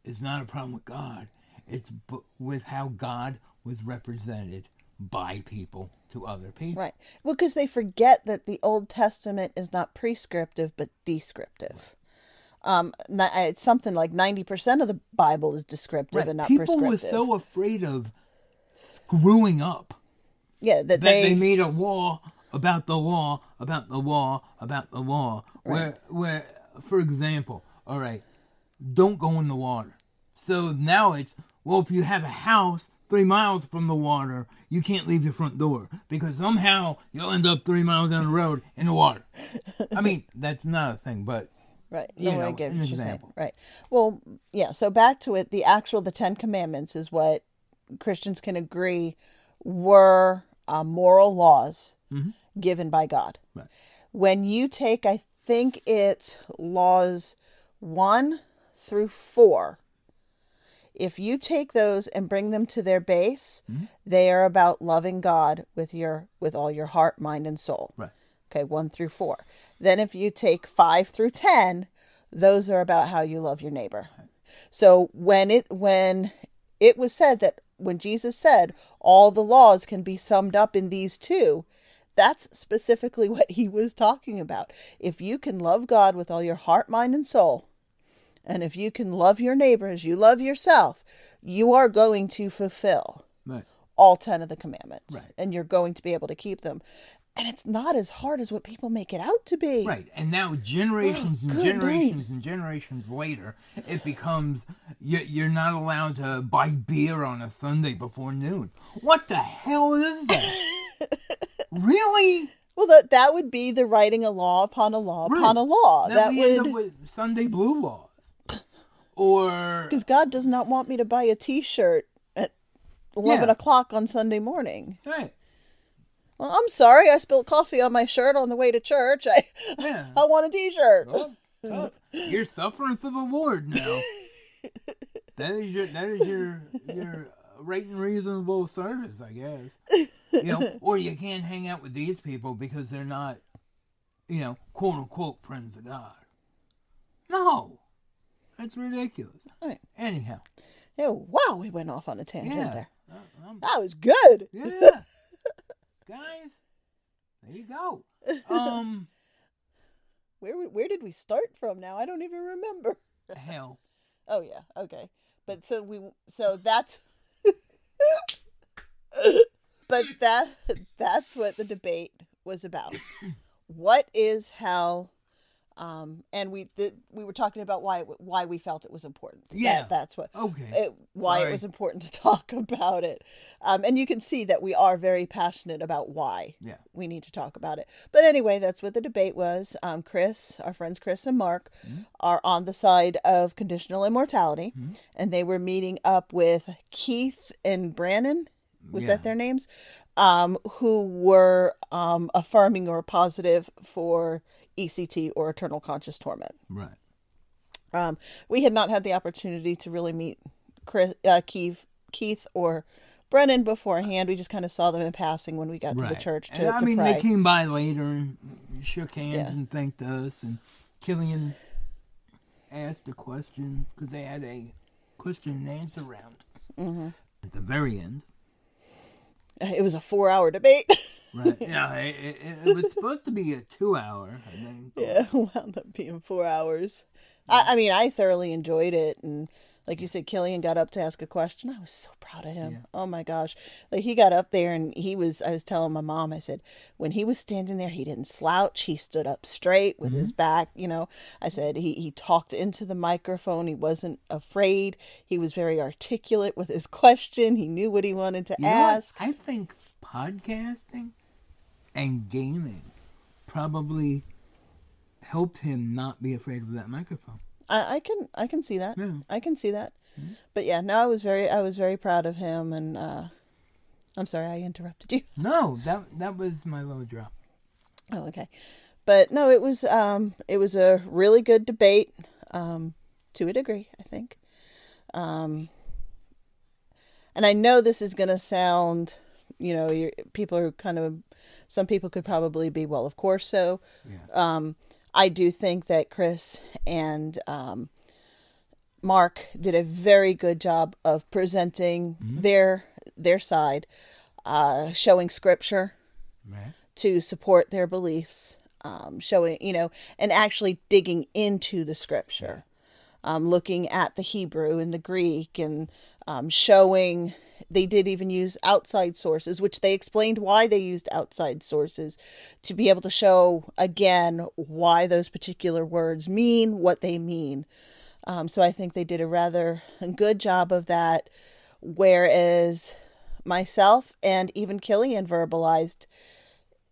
is not a problem with God. It's b- with how God was represented by people to other people. Right. Well, because they forget that the Old Testament is not prescriptive but descriptive. Um, it's something like ninety percent of the Bible is descriptive Right. and not People prescriptive. were so afraid of screwing up yeah, that that they, they, made a law about the law, about the law, about the law. Where, where, for example, all right, don't go in the water. So now it's well, if you have a house three miles from the water, you can't leave your front door because somehow you'll end up three miles down the road in the water. I mean, that's not a thing, but right. you know, I get what you're saying. example. Right. Well, yeah. So back to it. The actual the Ten Commandments is what Christians can agree were uh, moral laws given by God. Mm-hmm. Right. When you take, I think it's laws one through four. If you take those and bring them to their base, Mm-hmm. they are about loving God with your with all your heart, mind, and soul. right. Okay, one through four. Then if you take five through ten, those are about how you love your neighbor. So when it when it was said that when Jesus said all the laws can be summed up in these two, that's specifically <laughs> what he was talking about. If you can love God with all your heart, mind, and soul, and if you can love your neighbor as you love yourself, you are going to fulfill Right. all 10 of the commandments Right. and you're going to be able to keep them and it's not as hard as what people make it out to be. Right, and now generations Oh, and generations and generations later, it becomes you- you're not allowed to buy beer on a Sunday before noon. What the hell is that? <laughs> really? Well, that that would be the writing a law upon a law upon a law. Then that would with Sunday blue laws, or because God does not want me to buy a T-shirt at eleven Yeah. o'clock on Sunday morning. right. Well, I'm sorry, I spilled coffee on my shirt on the way to church. I Yeah. I want a T-shirt. Well, tough. You're suffering for the Lord now. <laughs> that is your that is your your right and reasonable service, I guess. You know, <laughs> or you can't hang out with these people because they're not, you know, quote unquote friends of God. No, that's ridiculous. Right. Anyhow, Yeah, wow, we went off on a tangent Yeah. there. uh, um, That was good. yeah, guys, there you go. <laughs> Um, Where where did we start from now? I don't even remember. <laughs> hell, Oh yeah, okay. But so we so that's <laughs> but that that's what the debate was about. What is hell um and we did we were talking about why it- why we felt it was important. That- Yeah. that's what Okay. it, why Sorry. it was important <laughs> to talk about it. Um and you can see that we are very passionate about why Yeah. we need to talk about it. But anyway, that's what the debate was. Um, Chris, our friends Chris and Mark, Mm-hmm. are on the side of conditional immortality, and they were meeting up with Keith and Brannon. Was Yeah. that their names? Um, who were um, affirming or positive for ECT or eternal conscious torment. right. Um, we had not had the opportunity to really meet Chris, uh, Keith, Keith or Brennan beforehand. We just kind of saw them in passing when we got to the church to, And, I to mean, pray. they came by later and shook hands Yeah. and thanked us. And Killian asked a question because they had a question and answer round Mm-hmm. at the very end. It was a four-hour debate. <laughs> Right? <laughs> yeah, it, it, it was supposed to be a two-hour. I think. <laughs> yeah, wound up being four hours. I, I mean, I thoroughly enjoyed it, and like you said, Killian got up to ask a question. I was so proud of him. Oh my gosh, like he got up there and he was. I was telling my mom, I said, when he was standing there, he didn't slouch. He stood up straight with his mm-hmm. back. You know, I said he he talked into the microphone. He wasn't afraid. He was very articulate with his <laughs> question. He knew what he wanted to You ask. I think podcasting and gaming probably helped him not be afraid of that microphone. I, I can I can see that. Yeah. I can see that. But yeah, no, I was very I was very proud of him, and uh, I'm sorry I interrupted you. No, that that was my little drop. Oh, okay. But no, it was um it was a really good debate, um, to a degree, I think. Um and I know this is gonna sound, you know, people are kind of some people could probably be, well, of course so. Um I do think that Chris and um Mark did a very good job of presenting their their side, uh, showing scripture Right. to support their beliefs, um, showing, you know, and actually digging into the scripture, um, looking at the Hebrew and the Greek and um, showing. They did even use outside sources, which they explained why they used outside sources to be able to show again why those particular words mean what they mean. Um, so I think they did a rather good job of that. Whereas myself and even Killian verbalized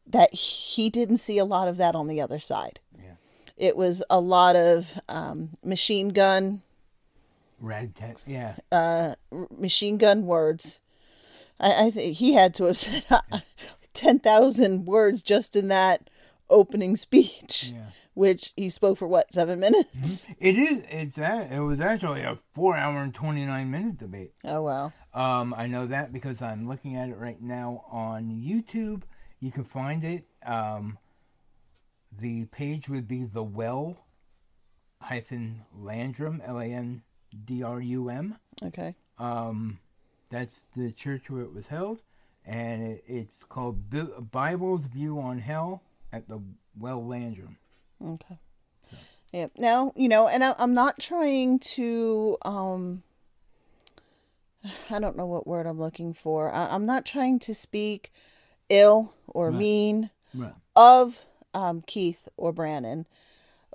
that he didn't see a lot of that on the other side. Yeah. It was a lot of um, machine gun, Red tat. Yeah. uh, machine gun words. I, I think he had to have <laughs> said ten thousand words just in that opening speech, Yeah. which he spoke for what seven minutes. It is. It's a, It was actually a four-hour and twenty-nine minute debate. Oh wow! Um, I know that because I'm looking at it right now on YouTube. You can find it. Um, the page would be the well hyphen Landrum L A N D R U M. Okay. Um, that's the church where it was held, and it, it's called Bi- Bible's View on Hell at the Well Landrum. Okay. Yeah. Now, you know, and I, I'm not trying to, um, I don't know what word I'm looking for. I, I'm not trying to speak ill or mean Right. of um, Keith or Brannon,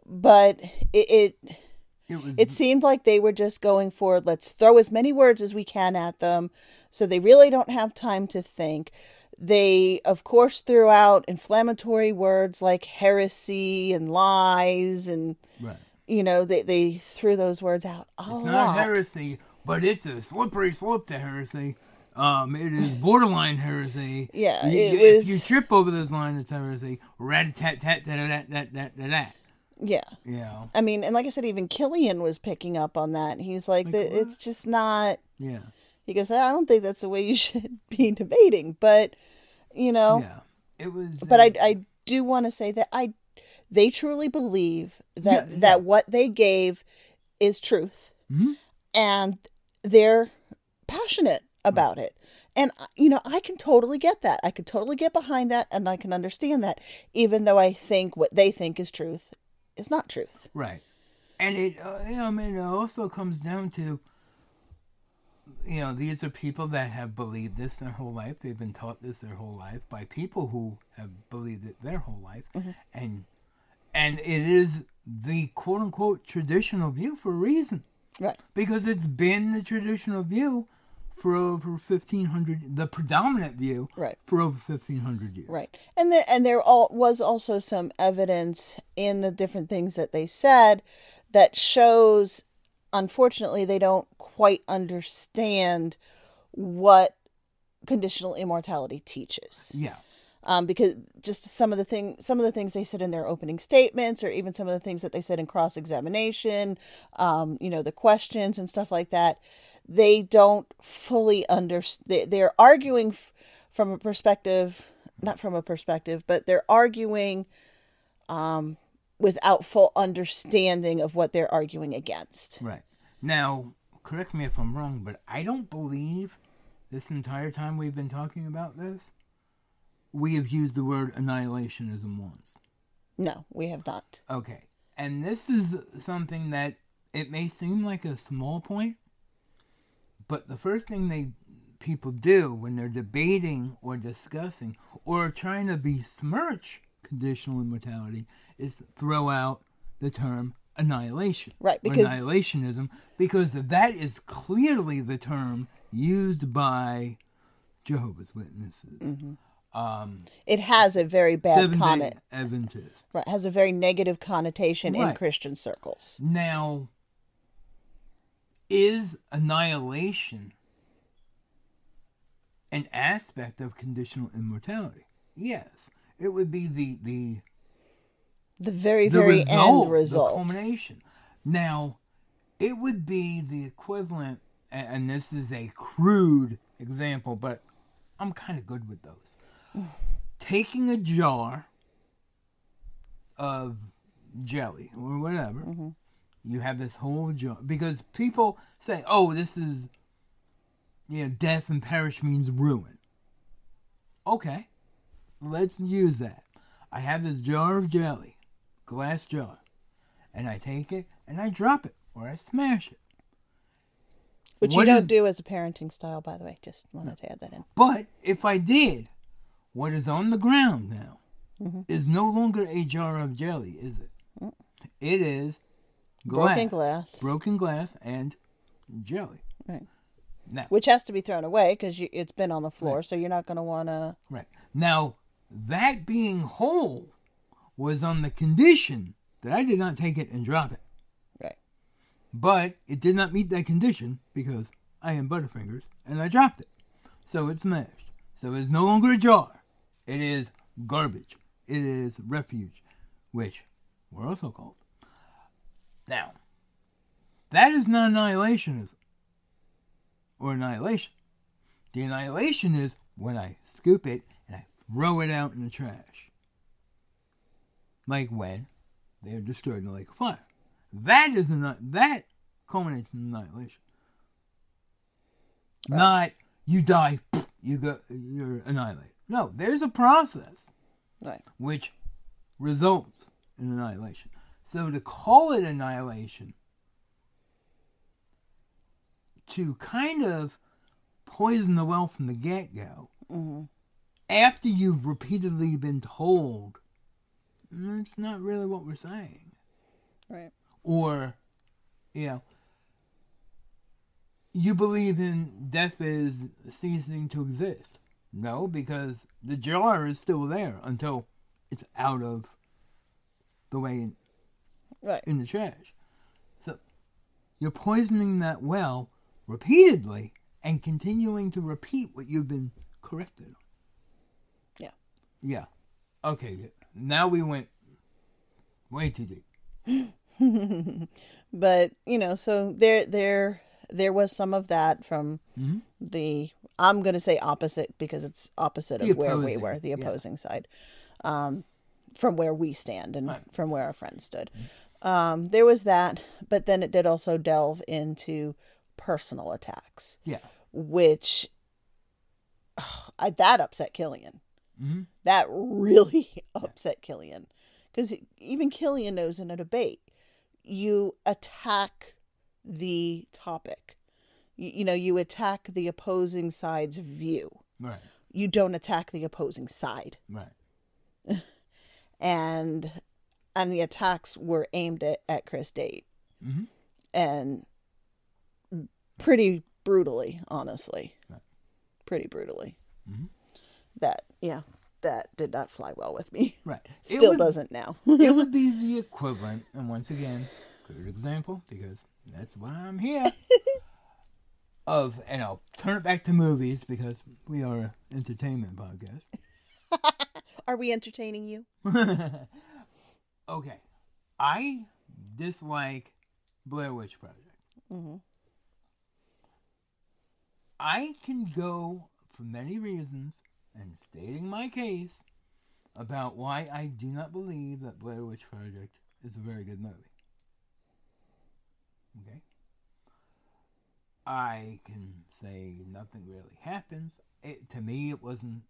but it, it It was it seemed like they were just going for let's throw as many words as we can at them, so they really don't have time to think. They, of course, threw out inflammatory words like heresy and lies, and right. you know they they threw those words out a It's lot. not heresy, but it's a slippery slope to heresy. Um, it is borderline heresy. Yeah, You- it If was- you trip over this line, it's heresy. Rat tat tat tat tat tat tat tat. Yeah. Yeah. I mean, and like I said, even Killian was picking up on that. He's like, that it's just not. Yeah. He goes, I don't think that's the way you <laughs> should be debating, but you know. Yeah. It was. But uh, I, I do want to say that I, they truly believe that Yeah, yeah. that what they gave is truth, Mhm. and they're passionate about it. And uh, you know, I can totally get that. I could totally get behind that, and I can understand that, even though I think what they think is truth is not truth. Right. And it, uh, you know, I mean, it also comes down to, you know, these are people that have believed this their whole life. They've been taught this their whole life by people who have believed it their whole life, and and it is the quote unquote traditional view for a reason, right? Because it's been the traditional view for over fifteen hundred, the predominant view, right, for over fifteen hundred years. Right. And there and there all was also some evidence in the different things that they said that shows unfortunately they don't quite understand what conditional immortality teaches. Yeah. Um, because just some of the thing, some of the things they said in their opening statements, or even some of the things that they said in cross examination, um, you know, the questions and stuff like that, they don't fully understand. they, they're arguing f- from a perspective, not from a perspective, but they're arguing um, without full understanding of what they're arguing against. Right. Now, correct me if I'm wrong, but I don't believe this entire time we've been talking about this, we have used the word annihilationism once. No, we have not. Okay. And this is something that it may seem like a small point, but the first thing they people do when they're debating or discussing or trying to besmirch conditional immortality is throw out the term annihilation. Right, because- annihilationism because that is clearly the term used by Jehovah's Witnesses. Mm-hmm. Um, It has a very bad connotation. Adventists. Right, has a very negative connotation in Christian circles. Now, is annihilation an aspect of conditional immortality? Yes. It would be the the The very, the very result, end result. the culmination. Now, it would be the equivalent, and this is a crude example, but I'm kind of good with those. Taking a jar of jelly or whatever, Mm-hmm. you have this whole jar because people say, "Oh, this is, you know, death and perish means ruin." Okay, let's use that. I have this jar of jelly, glass jar, and I take it and I drop it or I smash it. Which What you don't is- do as a parenting style, by the way. Just wanted to add that in. But if I did, what is on the ground now Mhm. is no longer a jar of jelly, is it? It is glass, Broken glass. broken glass, and jelly. Right. Now, Which has to be thrown away because it's been on the floor, so you're not going to want to. right now, that being whole was on the condition that I did not take it and drop it. Right. But it did not meet that condition because I am Butterfingers and I dropped it. So it's smashed. So it's no longer a jar. It is garbage. It is refuge, which we're also called. Now, that is not annihilationism or annihilation. The annihilation is when I scoop it and I throw it out in the trash. Like when they are destroyed in the lake of fire. That is not that culminates in annihilation. Uh. Not you die, you go, you're annihilated. No, there's a process, Right. which results in annihilation. So to call it annihilation, to kind of poison the well from the get go, Mm-hmm. after you've repeatedly been told, that's not really what we're saying. Right. Or, you know, you believe in death is ceasing to exist. No, because the jar is still there until it's out of the way in, Right. in the trash. So you're poisoning that well repeatedly and continuing to repeat what you've been corrected on. Yeah. Yeah. Okay. Now we went way too deep. <laughs> but you know, so there there there was some of that from Mhm. the I'm going to say opposite because it's opposite The of where we were, the yeah. opposing side. Um from where we stand and Right. Mm-hmm. from where our friends stood. Um there was that, but then it did also delve into personal attacks, Yeah. which <sighs> I, that upset Killian. hmm That really <laughs> upset Killian. Because even Killian knows in a debate, you attack the topic. You, you know, you attack the opposing side's view. Right. You don't attack the opposing side. Right. <laughs> And and the attacks were aimed at, at Chris Date. Mhm. And pretty brutally, honestly. Right. Pretty brutally. Mhm. That, yeah, that did not fly well with me. Right. <laughs> Still would- doesn't now. it would <laughs> be the equivalent, and once again, good example because that's why I'm here. Of and I'll turn it back to movies because we are an entertainment podcast. <laughs> Are we entertaining you? <laughs> okay, I dislike Blair Witch Project. Mm-hmm. I can go for many reasons and stating my case about why I do not believe that Blair Witch Project is a very good movie. Okay? I can say nothing really happens. It, to me, it wasn't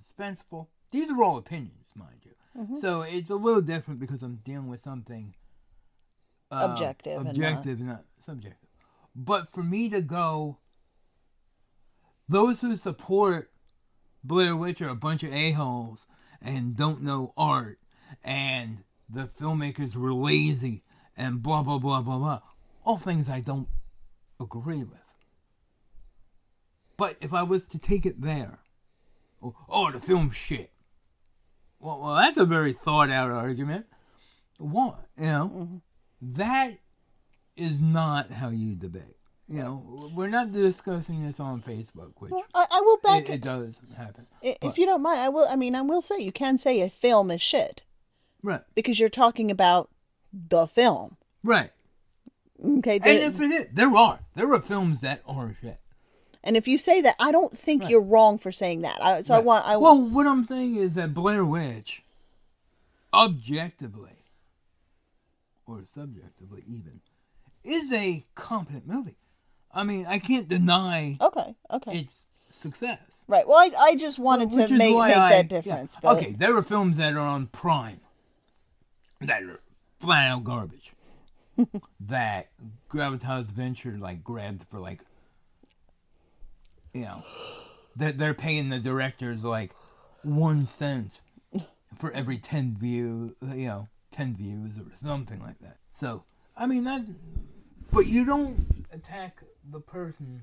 suspenseful. These are all opinions, mind you. Mhm. So it's a little different because I'm dealing with something uh, Objective and not- objective, and not subjective. But for me to go, those who support Blair Witch are a bunch of a-holes and don't know art, and the filmmakers were lazy, and blah, blah, blah, blah, blah. All things I don't agree with. But if I was to take it there, oh, oh the film's shit. Well, well, that's a very thought out argument. What? You know, mm-hmm. that is not how you debate. You know, we're not discussing this on Facebook, which I, I will back it, it does happen. I- But- If you don't mind, I will. I mean, I will say you can say a film is shit right, because you're talking about the film. right. Okay, And there- if it is, there are there are films that are shit. and if you say that, I don't think you're wrong for saying that. I, so I want. I well, what I'm saying is that Blair Witch, objectively, or subjectively even, is a competent movie. I mean, I can't deny okay, okay, its success. right. Well, I, I just wanted Which to make make I- that yeah. difference. But Okay, there are films that are on Prime that are flat out garbage. <laughs> that Gravitas Venture like grabbed for like, you know, that they're paying the directors like one cent for every ten view, you know, ten views or something like that. So I mean that, but you don't attack the person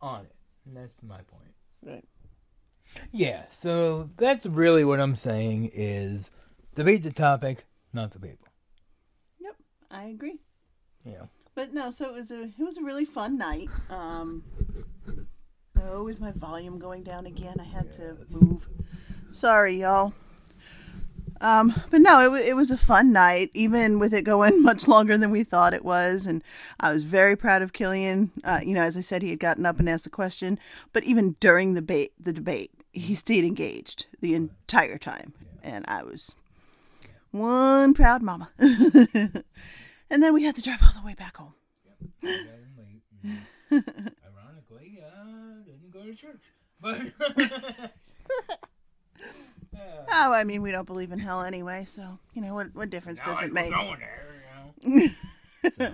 on it, and that's my point. Right. Yeah, so that's really what I'm saying is debate the topic, not the people. I agree. Yeah. But no, so it was a it was a really fun night. Um, oh, is my volume going down again? I had to move. Sorry, y'all. Um, but no, it, wa- it was a fun night, even with it going <laughs> much longer than we thought it was. And I was very proud of Killian. Uh, you know, as I said, he had gotten up and asked a question, but even during the, ba- the debate, he stayed engaged the entire time. And I was one proud mama. <laughs> and then we had to drive all the way back home. Ironically, uh, didn't go to church, but <laughs> Oh, I mean, we don't believe in hell anyway, so you know what? What difference does it make? going there, you know. <laughs> So,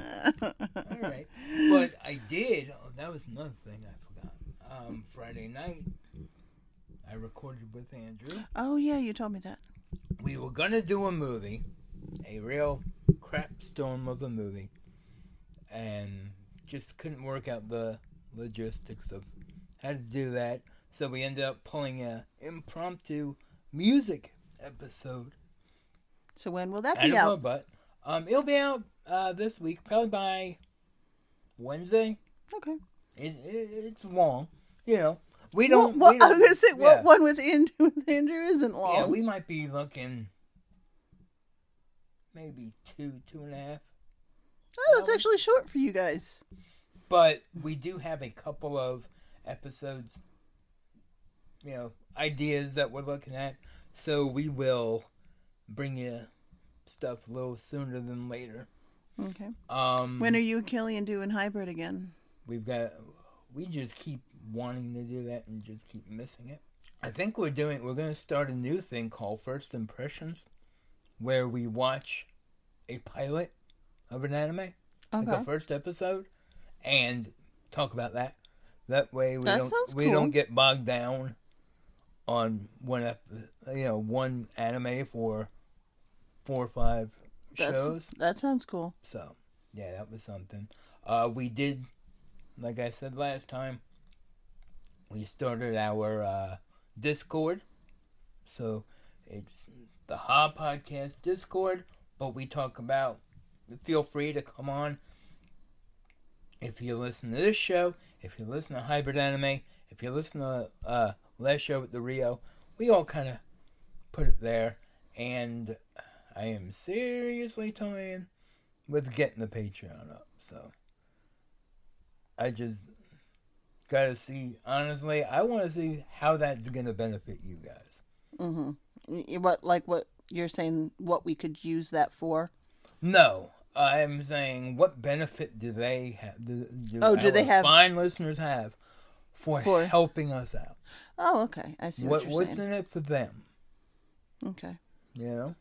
all right, but I did. Oh, that was another thing I forgot. Um, Friday night, I recorded with Andrew. Oh yeah, you told me that. We were gonna do a movie, a real crap storm of a movie, and just couldn't work out the logistics of how to do that. So we ended up pulling a impromptu music episode. So when will that be? I be don't know, out? but um, it'll be out uh, this week, probably by Wednesday. Okay. It, it, it's long, you know. We don't. well, we I was gonna say yeah. what one with Andrew, <laughs> with Andrew isn't long. Yeah, we might be looking maybe two, two and a half. oh, that's actually short for you guys. But we do have a couple of episodes, you know, ideas that we're looking at. So we will bring you stuff a little sooner than later. Okay. Um, When are you and Killian doing hybrid again? We've got. We just keep wanting to do that and just keep missing it. I think we're doing. We're going to start a new thing called First Impressions, where we watch a pilot of an anime, like the first episode, and talk about that. That way we That don't we cool. don't get bogged down on one you know one anime for four or five That's, shows. That sounds cool. So, yeah, that was something. Uh, we did, like I said last time, we started our uh, Discord. So, it's the Ha Podcast Discord, but we talk about. Feel free to come on. If you listen to this show, if you listen to Hybrid Anime, if you listen to uh, last show with the Rio, we all kind of put it there. And I am seriously toying with getting the Patreon up. So I just gotta see. Honestly, I want to see how that's gonna benefit you guys. Mm-hmm. What like what you're saying? What we could use that for? No, I'm saying what benefit do they have? Do, do Oh, do they have- fine listeners have for, For- helping us out? Oh, okay. I see what, What what's saying. in it for them? Okay. You know,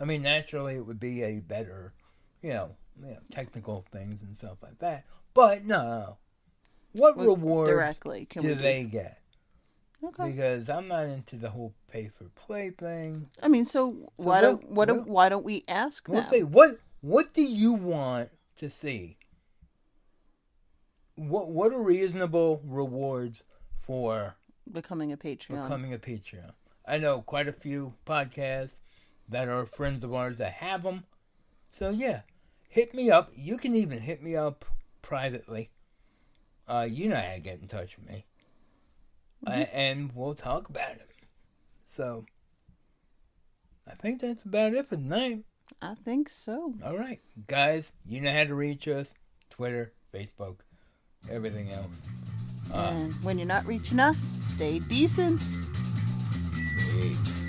I mean, naturally, it would be a better, you know, you know, technical things and stuff like that. But no, what Well, rewards directly can do they get? Okay. Because I'm not into the whole pay for play thing. I mean, so, So why what- don't what, what- why don't we ask We'll them? say what what do you want to see? What what are reasonable rewards for becoming a Patreon? becoming a Patreon? I know quite a few podcasts that are friends of ours that have them. So yeah, hit me up. You can even hit me up privately. Uh, you know how to get in touch with me, uh, and we'll talk about it. So I think that's about it for tonight. I think so. All right, guys, you know how to reach us: Twitter, Facebook, everything else. Uh, and when you're not reaching us, stay decent. Peace.